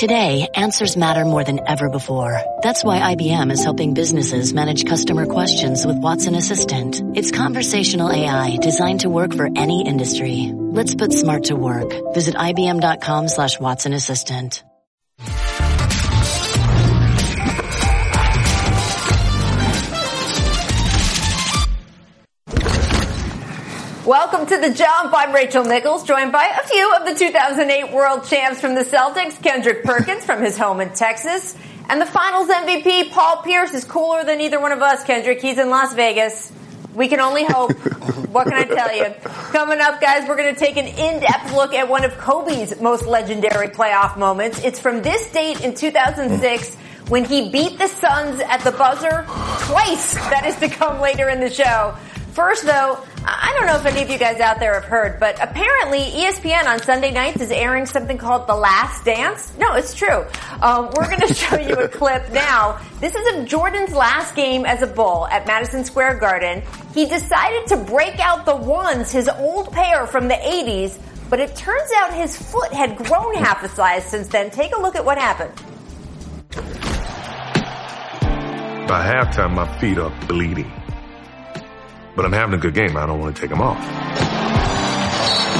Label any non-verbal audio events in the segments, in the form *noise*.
Today, answers matter more than ever before. That's why IBM is helping businesses manage customer questions with Watson Assistant. It's conversational AI designed to work for any industry. Let's put smart to work. Visit IBM.com slash Watson Assistant. Welcome to the jump. I'm Rachel Nichols, joined by a few of the 2008 world champs from the Celtics, Kendrick Perkins from his home in Texas, and the finals MVP, Paul Pierce, is cooler than either one of us, Kendrick. He's in Las Vegas. We can only hope. what can I tell you? Coming up, guys, we're going to take an in-depth look at one of Kobe's most legendary playoff moments. It's from this date in 2006 when he beat the Suns at the buzzer twice. That is to come later in the show. First, though, I don't know if any of you guys out there have heard, but apparently ESPN on Sunday nights is airing something called The Last Dance. No, it's true. Um, we're going *laughs* to show you a clip now. This is of Jordan's last game as a Bull at Madison Square Garden. He decided to break out the ones, his old pair from the 80s, but it turns out his foot had grown half a size since then. Take a look at what happened. By halftime, my feet are bleeding. But I'm having a good game. I don't want to take him off.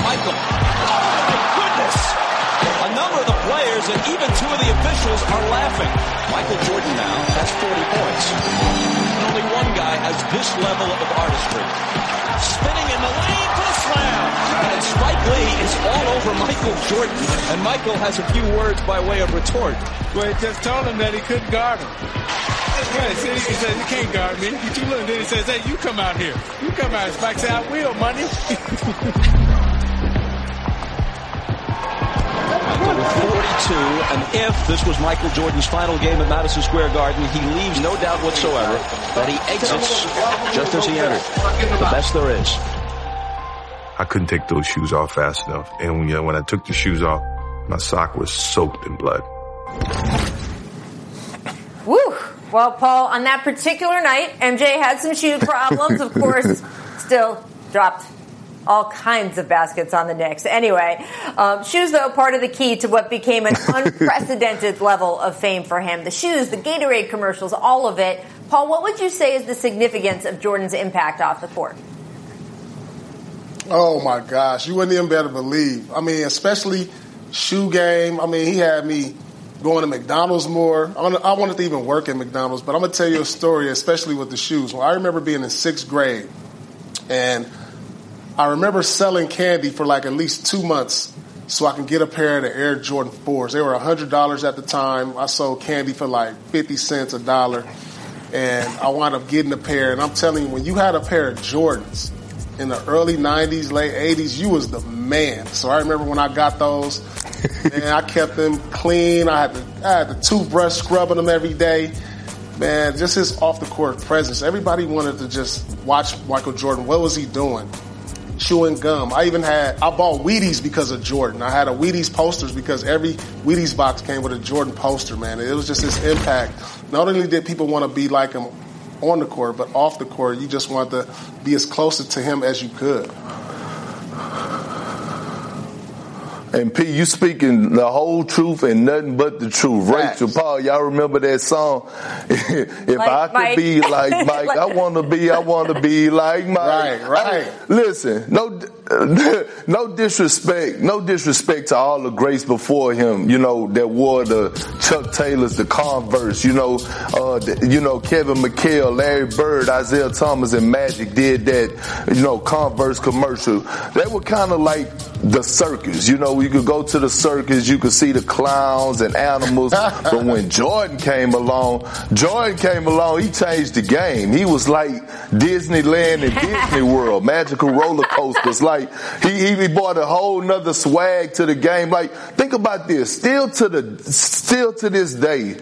Michael. Oh, my goodness. A number of the players and even two of the officials are laughing. Michael Jordan now has 40 points. And only one guy has this level of artistry. Spinning in the lane for the slam. And Spike Lee is all over Michael Jordan. And Michael has a few words by way of retort. Well, he just told him that he couldn't guard him. Right, he says, you can't guard me. You too little. Then he says, hey, you come out here. You come out. Spike said, I will, money. Michael 42, and if this was Michael Jordan's final game at Madison Square Garden, he leaves no doubt whatsoever that he exits just as he entered. The best there is. I couldn't take those shoes off fast enough. And when, you know, when I took the shoes off, my sock was soaked in blood. Woo! Well, Paul, on that particular night, MJ had some shoe *laughs* problems, of course, still dropped all kinds of baskets on the Knicks. Anyway, um, shoes, though, part of the key to what became an *laughs* unprecedented level of fame for him. The shoes, the Gatorade commercials, all of it. Paul, what would you say is the significance of Jordan's impact off the court? Oh my gosh, you wouldn't even better believe. I mean, especially shoe game. I mean, he had me going to McDonald's more. I wanted to even work at McDonald's, but I'm gonna tell you a story, especially with the shoes. Well, I remember being in sixth grade, and I remember selling candy for like at least two months so I can get a pair of the Air Jordan 4s. They were $100 at the time. I sold candy for like 50 cents, a dollar. And I wound up getting a pair. And I'm telling you, when you had a pair of Jordans in the early 90s, late 80s, you was the man. So I remember when I got those, *laughs* and I kept them clean. I had, the, I had the toothbrush scrubbing them every day. Man, just his off the court presence. Everybody wanted to just watch Michael Jordan. What was he doing? chewing gum. I even had, I bought Wheaties because of Jordan. I had a Wheaties posters because every Wheaties box came with a Jordan poster, man. It was just his impact. Not only did people want to be like him on the court, but off the court, you just wanted to be as close to him as you could. And P, you speaking the whole truth and nothing but the truth. Facts. Rachel Paul, y'all remember that song? *laughs* if like I could Mike. be like *laughs* Mike, I want to be, I want to be like Mike. Right, right. I, listen, no, *laughs* no disrespect, no disrespect to all the greats before him, you know, that wore the Chuck Taylors, the Converse, you know, uh, the, you know, Kevin McHale, Larry Bird, Isiah Thomas, and Magic did that, you know, Converse commercial. They were kind of like the circus, you know, you could go to the circus, you could see the clowns and animals. *laughs* but when Jordan came along, Jordan came along, he changed the game. He was like Disneyland and Disney *laughs* World, magical roller coasters. Like he, he brought a whole nother swag to the game. Like think about this. Still to the, still to this day,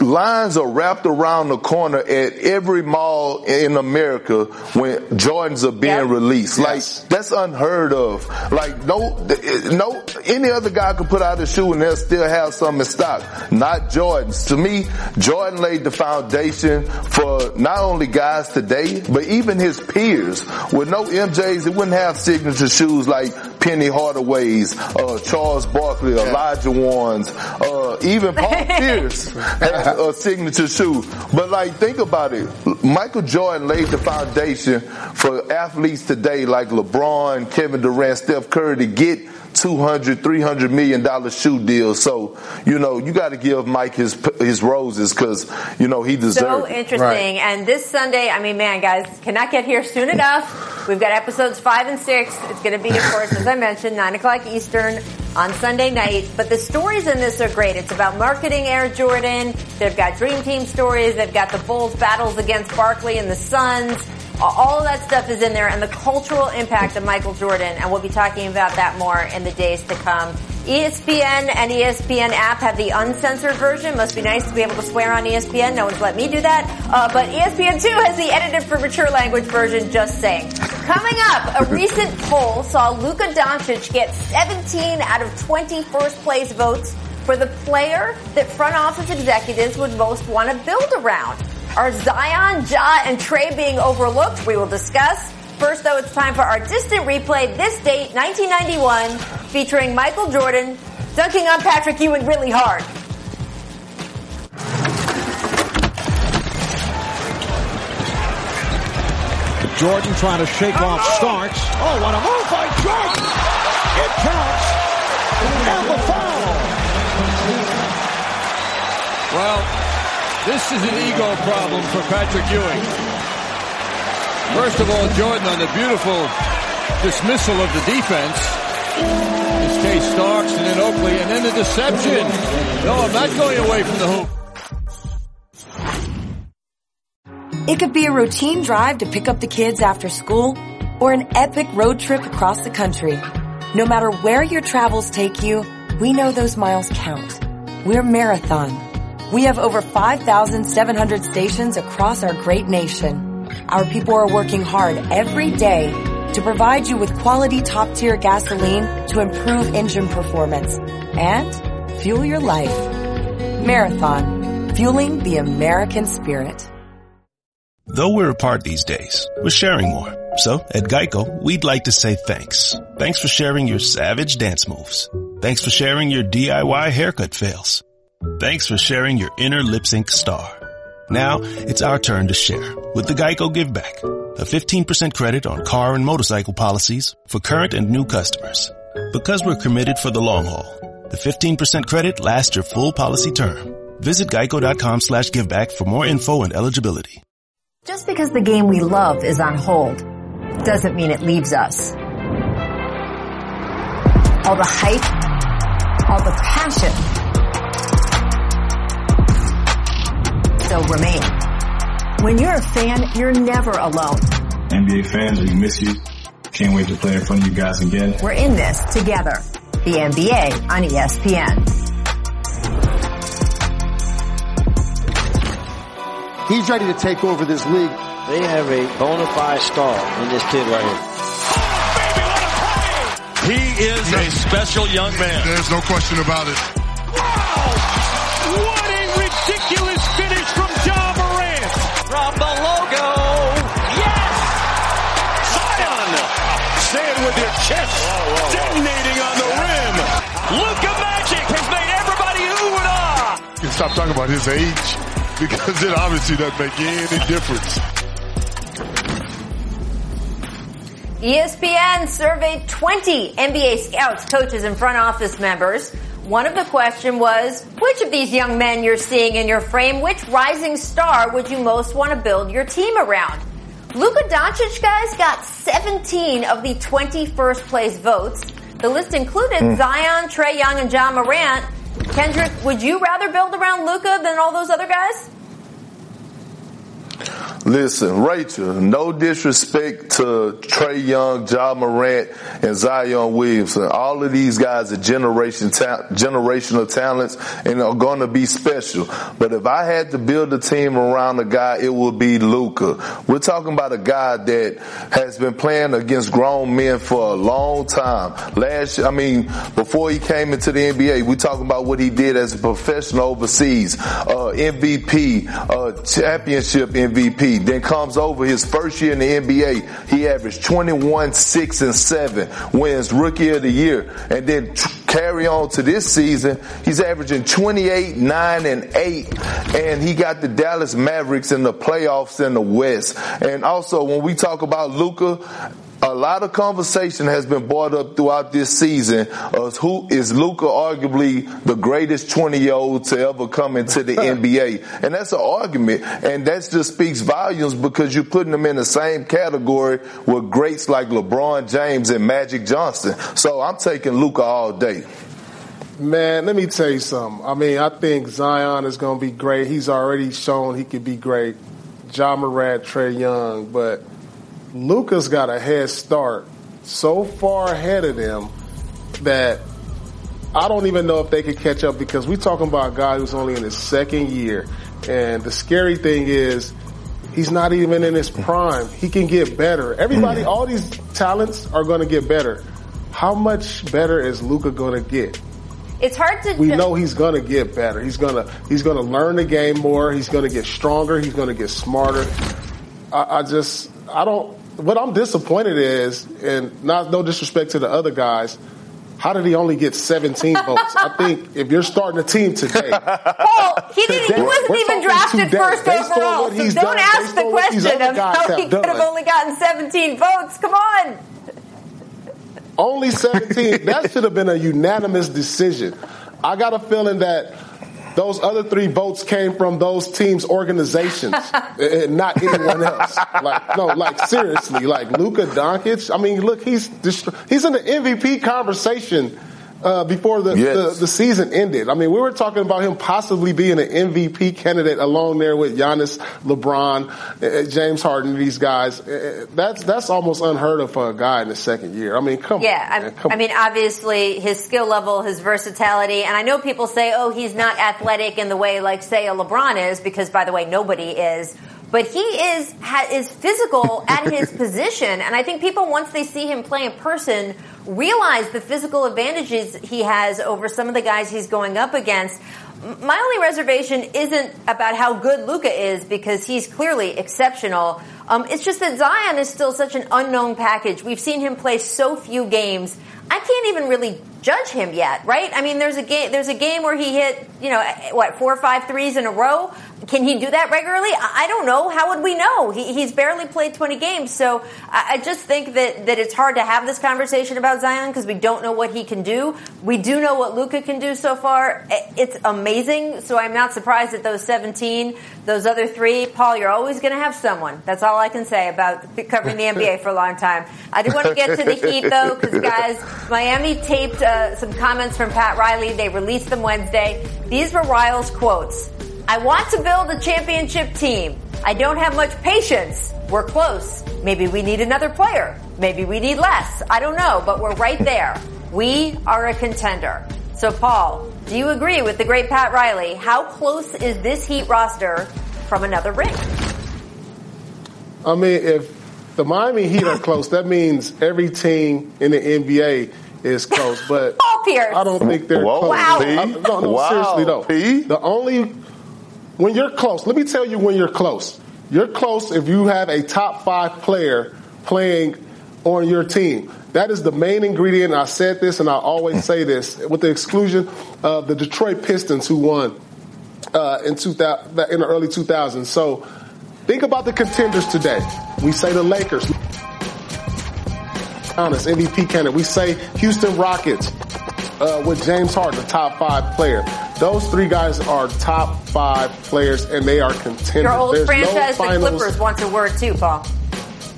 lines are wrapped around the corner at every mall in America when Jordans are being yep. released. Like that's unheard of. Like no, no, any other guy could put out a shoe and they'll still have some in stock. Not Jordans. To me, Jordan laid the foundation for not only guys today, but even his peers. With no MJs, it wouldn't have signature shoes like Penny Hardaway's, uh, Charles Barkley, yeah. Elijah Warren's, uh, even Paul *laughs* Pierce has a signature shoe. But like, think about it. Michael Jordan laid the foundation for athletes today like LeBron, Kevin Durant, Steph Curry to get 200, 300 million dollar shoe deals. So, you know, you got to give Mike his his roses because, you know, he deserves So interesting. Right. And this Sunday, I mean, man, guys, cannot get here soon enough. We've got episodes five and six. It's going to be, of course, as I mentioned, nine o'clock Eastern on Sunday night. But the stories in this are great. It's about marketing Air Jordan. They've got Dream Team stories. They've got the Bulls battles against Barkley and the Suns. All of that stuff is in there and the cultural impact of Michael Jordan. And we'll be talking about that more in the days to come. ESPN and ESPN app have the uncensored version. Must be nice to be able to swear on ESPN. No one's let me do that. Uh, but ESPN 2 has the edited for mature language version, just saying. Coming up, a recent poll saw Luka Doncic get 17 out of 20 first place votes for the player that front office executives would most want to build around. Are Zion, Ja, and Trey being overlooked? We will discuss. First, though, it's time for our distant replay. This date, 1991, featuring Michael Jordan dunking on Patrick Ewing really hard. Jordan trying to shake off oh! Starks. Oh, what a move by Jordan! It counts. And the foul. Well, this is an ego problem for Patrick Ewing. First of all, Jordan on the beautiful dismissal of the defense. This case Starks and then Oakley and then the deception. No, I'm not going away from the hoop. It could be a routine drive to pick up the kids after school or an epic road trip across the country. No matter where your travels take you, we know those miles count. We're Marathon we have over 5,700 stations across our great nation. Our people are working hard every day to provide you with quality top tier gasoline to improve engine performance and fuel your life. Marathon, fueling the American spirit. Though we're apart these days, we're sharing more. So at Geico, we'd like to say thanks. Thanks for sharing your savage dance moves. Thanks for sharing your DIY haircut fails. Thanks for sharing your inner lip sync star. Now it's our turn to share with the Geico Give Back, a 15% credit on car and motorcycle policies for current and new customers. Because we're committed for the long haul, the 15% credit lasts your full policy term. Visit geico.com slash giveback for more info and eligibility. Just because the game we love is on hold doesn't mean it leaves us. All the hype, all the passion, still remain. When you're a fan, you're never alone. NBA fans, we miss you. Can't wait to play in front of you guys again. We're in this together. The NBA on ESPN. He's ready to take over this league. They have a bona fide star in this kid right here. Oh, he is a special young man. There's no question about it. Wow! What chest. Whoa, whoa, whoa. Detonating on the rim. Luka Magic has made everybody ooh and ah. You can stop talking about his age because it obviously doesn't make any difference. ESPN surveyed 20 NBA scouts, coaches, and front office members one of the question was, which of these young men you're seeing in your frame, which rising star would you most want to build your team around? Luka Doncic, guys, got 17 of the 21st place votes. The list included mm. Zion, Trey Young, and Ja Morant. Kendrick, would you rather build around Luka than all those other guys? Listen, Rachel, no disrespect to Trey Young, Ja Morant, and Zion Williamson. All of these guys are generation ta- generational talents and are going to be special. But if I had to build a team around a guy, it would be Luka. We're talking about a guy that has been playing against grown men for a long time. Last, I mean, before he came into the NBA, we're talking about what he did as a professional overseas, uh, MVP, uh, championship MVP. Then comes over his first year in the NBA. He averaged 21, 6, and 7, wins rookie of the year. And then t- carry on to this season, he's averaging 28, 9, and 8. And he got the Dallas Mavericks in the playoffs in the West. And also when we talk about Luka, a lot of conversation has been brought up throughout this season of who is Luka arguably the greatest 20 year old to ever come into the *laughs* NBA. And that's an argument. And that just speaks volumes because you're putting them in the same category with greats like LeBron James and Magic Johnson. So I'm taking Luka all day. Man, let me tell you something. I mean, I think Zion is going to be great. He's already shown he could be great. Ja Morant, Trey Young, but Luka's got a head start so far ahead of them that I don't even know if they could catch up because we're talking about a guy who's only in his second year. And the scary thing is he's not even in his prime. He can get better. Everybody, all these talents are going to get better. How much better is Luka going to get? It's hard to. We know he's going to get better. He's going to he's going to learn the game more. He's going to get stronger. He's going to get smarter. I, I just I don't what I'm disappointed is, and not no disrespect to the other guys, how did he only get 17 *laughs* votes? I think if you're starting a team today, Paul, he didn't. Today, he wasn't even drafted first overall. So don't done, ask the question of how he could have only gotten 17 votes. Come on. Only 17. *laughs* that should have been a unanimous decision. I got a feeling that those other three votes came from those teams' organizations, and *laughs* eh, eh, not anyone else. Like no, like seriously, like Luka Doncic. I mean, look, he's he's in the MVP conversation uh, before the, yes. the, the season ended. I mean, we were talking about him possibly being an MVP candidate along there with Giannis, LeBron, uh, James Harden, these guys. Uh, that's that's almost unheard of for a guy in the second year. I mean, come yeah, on. Yeah, I mean, obviously his skill level, his versatility, and I know people say, oh, he's not athletic in the way like say a LeBron is, because by the way, nobody is but he is ha, is physical at his *laughs* position, and I think people once they see him play in person realize the physical advantages he has over some of the guys he's going up against. My only reservation isn't about how good Luka is because he's clearly exceptional. Um, it's just that Zion is still such an unknown package. We've seen him play so few games. I can't even really judge him yet, right? I mean, there's a game, there's a game where he hit, you know, what, four or five threes in a row. Can he do that regularly? I don't know. How would we know? He, he's barely played 20 games. So I, I just think that, that it's hard to have this conversation about Zion because we don't know what he can do. We do know what Luka can do so far. It's amazing. So I'm not surprised at those 17, those other three. Paul, you're always going to have someone. That's all I can say about covering the NBA for a long time. I do want to get to the Heat though, because guys, Miami taped uh, some comments from Pat Riley. They released them Wednesday. These were Riles quotes. I want to build a championship team. I don't have much patience. We're close. Maybe we need another player. Maybe we need less. I don't know, but we're right there. We are a contender. So Paul, do you agree with the great Pat Riley? How close is this Heat roster from another ring? I mean, if the Miami Heat are close, that means every team in the NBA is close. But *laughs* Paul Pierce. I don't think they're Whoa, close. Wow. I, uh, no, no, wow. seriously though. P? The only when you're close, let me tell you when you're close. You're close if you have a top five player playing on your team. That is the main ingredient. I said this and I always say this with the exclusion of the Detroit Pistons who won uh, in 2000, in the early 2000s. So think about the contenders today. We say the Lakers. Giannis MVP candidate. We say Houston Rockets uh, with James Harden, the top five player. Those three guys are top five players, and they are contenders. Your old There's franchise, no the Clippers, wants a word too, Paul.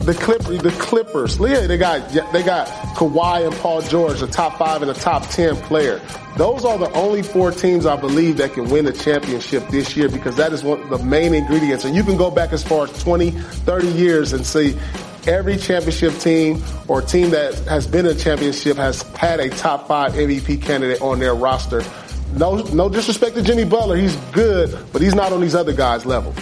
The Clippers, the Clippers. Yeah, they got they got Kawhi and Paul George, the top five and the top ten player. Those are the only four teams I believe that can win the championship this year because that is one of the main ingredients. And you can go back as far as 20, 30 years and see every championship team or team that has been a championship has had a top five MVP candidate on their roster. No, no disrespect to Jimmy Butler. He's good, but he's not on these other guys' level.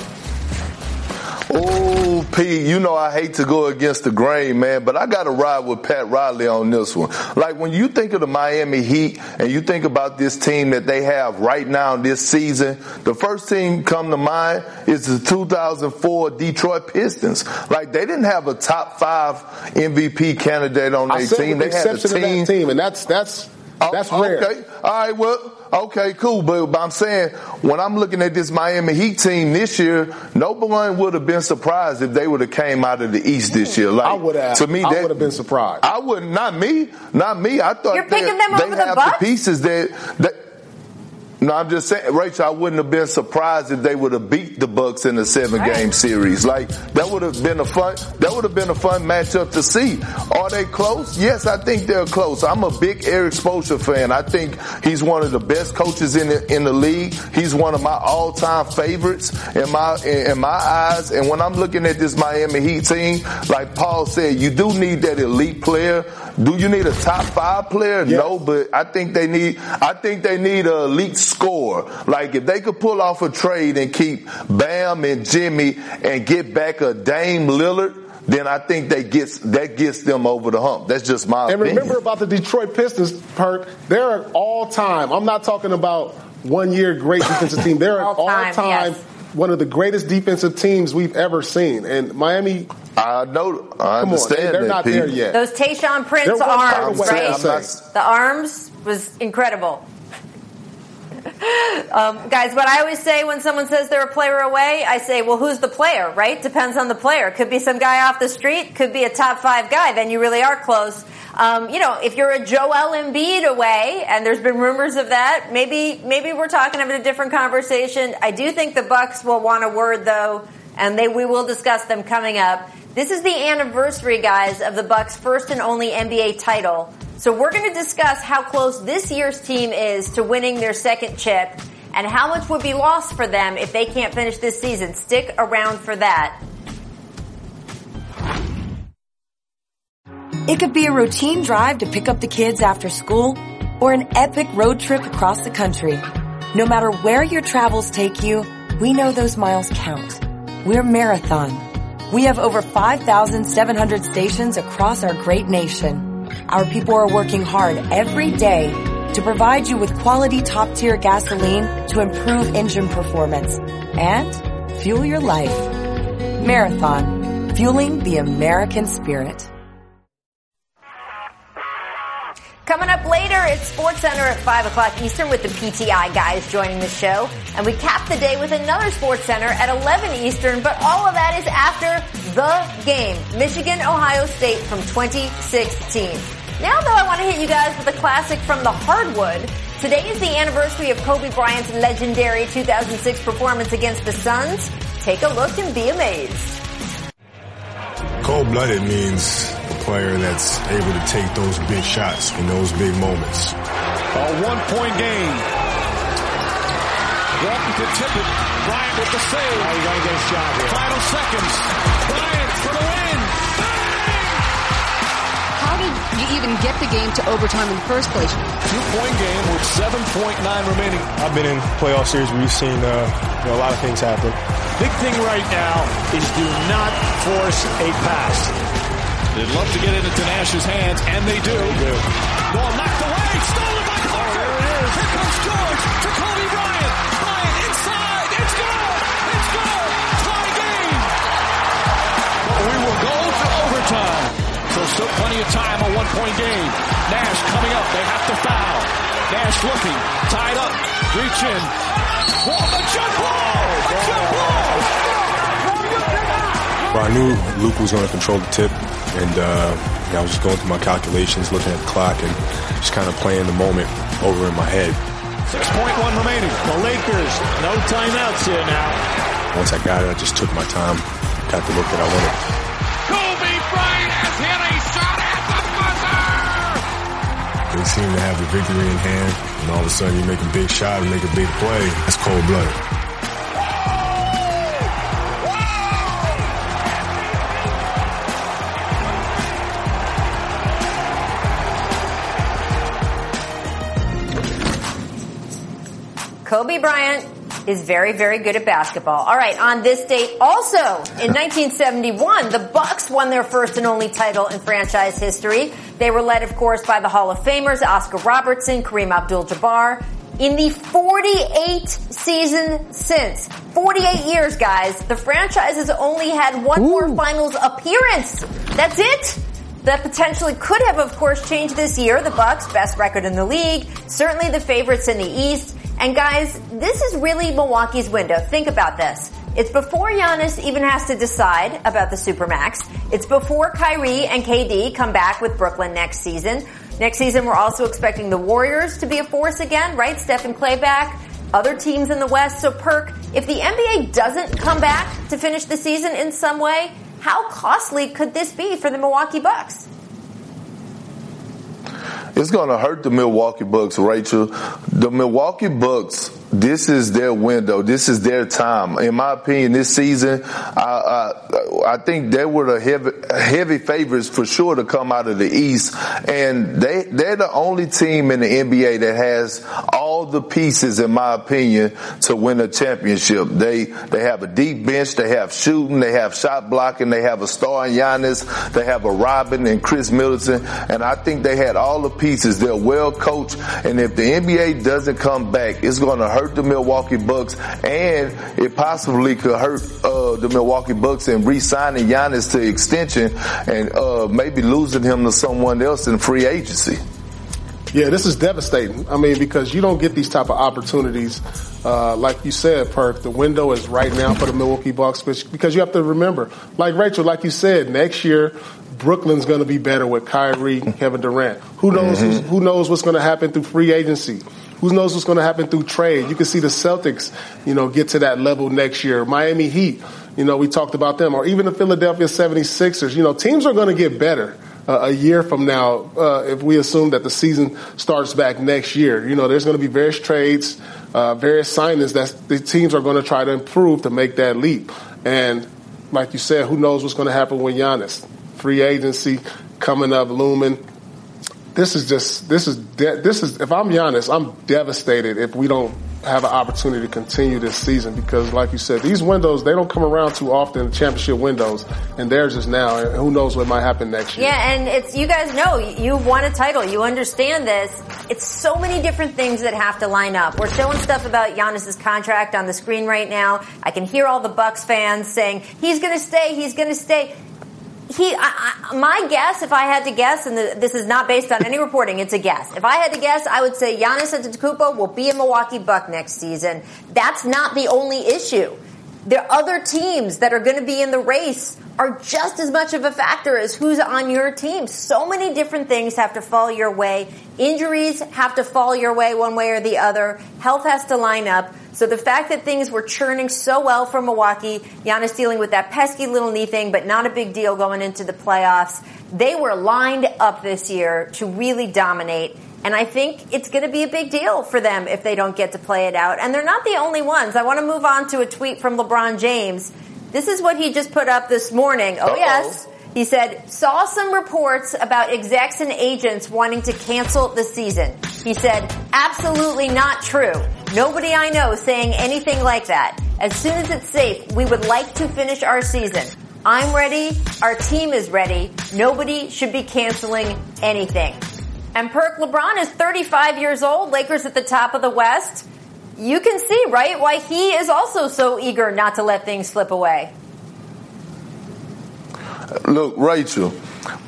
Oh, Pete, you know I hate to go against the grain, man, but I got to ride with Pat Riley on this one. Like when you think of the Miami Heat and you think about this team that they have right now this season, the first team come to mind is the 2004 Detroit Pistons. Like they didn't have a top five MVP candidate on their team. They had a team. team, and that's that's Oh, that's oh, rare. Okay, all right, well. Okay, cool. But, but, I'm saying when I'm looking at this Miami Heat team this year, no one would have been surprised if they would have came out of the East this year. Like I would have. To me, I would have been surprised. I would not Not me, not me. I thought You're picking them they over the have Bucks? the pieces that. that no, I'm just saying, Rachel. I wouldn't have been surprised if they would have beat the Bucks in a seven Right. game series. Like that would have been a fun. That would have been a fun matchup to see. Are they close? Yes, I think they're close. I'm a big Erik Spoelstra fan. I think he's one of the best coaches in the in the league. He's one of my all time favorites in my in, in my eyes. And when I'm looking at this Miami Heat team, like Paul said, you do need that elite player. Do you need a top five player? No, but I think they need. I think they need an elite scorer. Like if they could pull off a trade and keep Bam and Jimmy and get back a Dame Lillard. Then I think they gets that gets them over the hump. That's just my And opinion. remember about the Detroit Pistons, Perk, they're all time. I'm not talking about one year great defensive team. They're all All-time, time, yes. One of the greatest defensive teams we've ever seen. And Miami, I know. I come on, understand they, are that, not Pete. there yet. Those Tayshaun Prince They're arms, right? Not- The arms was incredible. Um, guys, what I always say when someone says they're a player away, I say, well, who's the player, right? Depends on the player. Could be some guy off the street, could be a top five guy, then you really are close. Um, you know, if you're a Joel Embiid away, and there's been rumors of that, maybe maybe we're talking about a different conversation. I do think the Bucks will want a word though, and they we will discuss them coming up. This is the anniversary, guys, of the Bucks' first and only NBA title. So we're going to discuss how close this year's team is to winning their second chip and how much would be lost for them if they can't finish this season. Stick around for that. It could be a routine drive to pick up the kids after school or an epic road trip across the country. No matter where your travels take you, we know those miles count. We're Marathon. We have over 5,700 stations across our great nation. Our people are working hard every day to provide you with quality top tier gasoline to improve engine performance and fuel your life. Marathon, fueling the American spirit. It's Sports Center at 5 o'clock Eastern with the PTI guys joining the show. And we cap the day with another Sports Center at 11 Eastern, but all of that is after the game. Michigan, Ohio State from 2016. Now though, I want to hit you guys with a classic from the hardwood. Today is the anniversary of Kobe Bryant's legendary 2006 performance against the Suns. Take a look and be amazed. Cold-blooded means player that's able to take those big shots in those big moments. A one-point game. Walton to tip it. Bryant with the save. Oh, you gotta get a shot here. Final seconds. Bryant for the win. How did you even get the game to overtime in the first place? Two-point game with 7.9 remaining. I've been in playoff series where you've seen uh, you know, a lot of things happen. Big thing right now is do not force a pass. They'd love to get it into Nash's hands, and they do. Ball knocked away, stolen by Parker. Oh, it is. Here comes George to Kobe Bryant. Bryant inside. It's good. It's good. Tie game. But we will go to overtime. So still plenty of time, a one-point game. Nash coming up. They have to foul. Nash looking. Tied up. Reach in. Whoa, a jump ball. Oh, a jump ball. But I knew Luke was going to control the tip, and uh, I was just going through my calculations, looking at the clock, and just kind of playing the moment over in my head. 6.1 remaining. The Lakers, no timeouts here now. Once I got it, I just took my time, got the look that I wanted. Kobe Bryant has hit a shot at the buzzer! They seem to have the victory in hand, and all of a sudden you make a big shot and make a big play. That's cold blooded. Kobe Bryant is very, very good at basketball. All right, on this date, also in *laughs* 1971, the Bucks won their first and only title in franchise history. They were led, of course, by the Hall of Famers Oscar Robertson, Kareem Abdul-Jabbar. In the 48 season since, 48 years, guys, the franchise has only had one Ooh. more finals appearance. That's it that potentially could have, of course, changed this year. The Bucks, best record in the league, certainly the favorites in the East. And guys, this is really Milwaukee's window. Think about this. It's before Giannis even has to decide about the Supermax. It's before Kyrie and KD come back with Brooklyn next season. Next season, we're also expecting the Warriors to be a force again, right? Steph and Klay back, other teams in the West. So Perk, if the NBA doesn't come back to finish the season in some way, how costly could this be for the Milwaukee Bucks? It's going to hurt the Milwaukee Bucks, Rachel. The Milwaukee Bucks this is their window. This is their time. In my opinion, this season, I, I, I think they were the heavy, heavy favorites for sure to come out of the East. And they, they're the only team in the NBA that has all the pieces, in my opinion, to win a championship. They, they have a deep bench. They have shooting. They have shot blocking. They have a star in Giannis. They have a Robin and Khris Middleton. And I think they had all the pieces. They're well coached. And if the NBA doesn't come back, it's going to hurt hurt the Milwaukee Bucks, and it possibly could hurt uh, the Milwaukee Bucks in re-signing Giannis to extension and uh, maybe losing him to someone else in free agency. Yeah, this is devastating. I mean, because you don't get these type of opportunities. Uh, like you said, Perk, the window is right now for the Milwaukee Bucks because you have to remember, like Rachel, like you said, next year Brooklyn's going to be better with Kyrie, Kevin Durant. Who knows? Mm-hmm. Who knows what's going to happen through free agency? Who knows what's going to happen through trade? You can see the Celtics, you know, get to that level next year. Miami Heat, you know, we talked about them, or even the Philadelphia 76ers. You know, teams are going to get better. Uh, a year from now, uh, if we assume that the season starts back next year, you know, there's going to be various trades, uh, various signings that the teams are going to try to improve to make that leap. And like you said, who knows what's going to happen with Giannis? Free agency coming up, looming this is just this is de- this is if I'm Giannis, I'm devastated if we don't have an opportunity to continue this season because, like you said, these windows they don't come around too often. Championship windows, and theirs just now. And who knows what might happen next year? Yeah, and it's you guys know you've won a title. You understand this. It's so many different things that have to line up. We're showing stuff about Giannis's contract on the screen right now. I can hear all the Bucks fans saying he's going to stay. He's going to stay he, I, I, my guess, if I had to guess, and the, this is not based on any reporting, it's a guess. If I had to guess, I would say Giannis Antetokounmpo will be a Milwaukee Buck next season. That's not the only issue. Are other teams that are going to be in the race are just as much of a factor as who's on your team. So many different things have to fall your way. Injuries have to fall your way one way or the other. Health has to line up. So the fact that things were churning so well for Milwaukee, Giannis dealing with that pesky little knee thing, but not a big deal going into the playoffs. They were lined up this year to really dominate. And I think it's going to be a big deal for them if they don't get to play it out. And they're not the only ones. I want to move on to a tweet from LeBron James. This is what he just put up this morning. Oh, Uh-oh. yes. He said, saw some reports about execs and agents wanting to cancel the season. He said, absolutely not true. Nobody I know saying anything like that. As soon as it's safe, we would like to finish our season. I'm ready. Our team is ready. Nobody should be canceling anything. And Perk LeBron is 35 years old, Lakers at the top of the West. You can see, right, why he is also so eager not to let things slip away. Look, Rachel,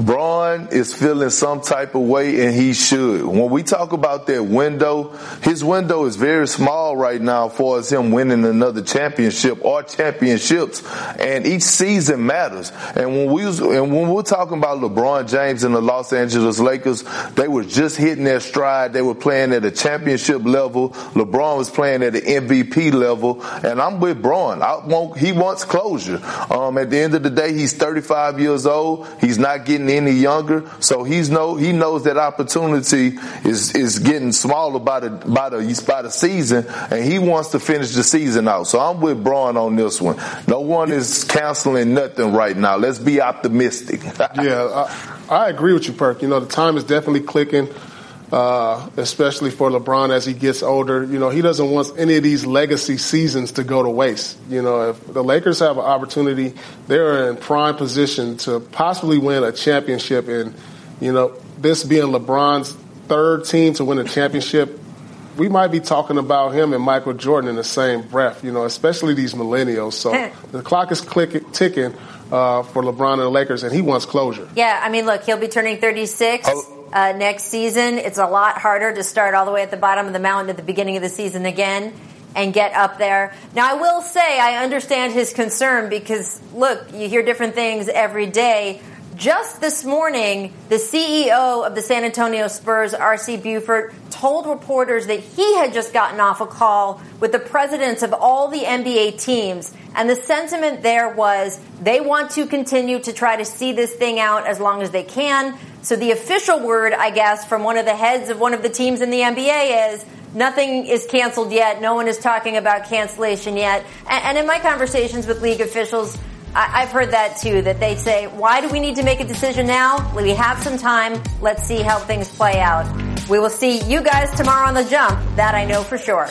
Bron is feeling some type of way and he should. When we talk about that window, his window is very small right now for us him winning another championship or championships and each season matters. And when we was, and when we're talking about LeBron James and the Los Angeles Lakers, they were just hitting their stride. They were playing at a championship level. LeBron was playing at an MVP level and I'm with Bron. I he wants closure. Um, at the end of the day, he's 35 years old. He's not getting any younger. So he's know he knows that opportunity is is getting smaller by the by the by the season, and he wants to finish the season out. So I'm with Bron on this one. No one is canceling nothing right now. Let's be optimistic. *laughs* yeah, I, I, agree with you, Perk. You know the time is definitely clicking. Uh, especially for LeBron as he gets older. You know, he doesn't want any of these legacy seasons to go to waste. You know, if the Lakers have an opportunity, they're in prime position to possibly win a championship. And, you know, this being LeBron's third team to win a championship, we might be talking about him and Michael Jordan in the same breath, you know, especially these millennials. So the clock is click- ticking uh, for LeBron and the Lakers, and he wants closure. Yeah, I mean, look, he'll be turning 36 Oh. Uh, next season. It's a lot harder to start all the way at the bottom of the mountain at the beginning of the season again and get up there. Now, I will say I understand his concern because, look, you hear different things every day. Just this morning, the CEO of the San Antonio Spurs, R.C. Buford, told reporters that he had just gotten off a call with the presidents of all the NBA teams. And the sentiment there was they want to continue to try to see this thing out as long as they can. So the official word, I guess, from one of the heads of one of the teams in the NBA is nothing is canceled yet. No one is talking about cancellation yet. And, in my conversations with league officials, I, I've heard that too, that they say, why do we need to make a decision now? We have some time. Let's see how things play out. We will see you guys tomorrow on the jump. That I know for sure.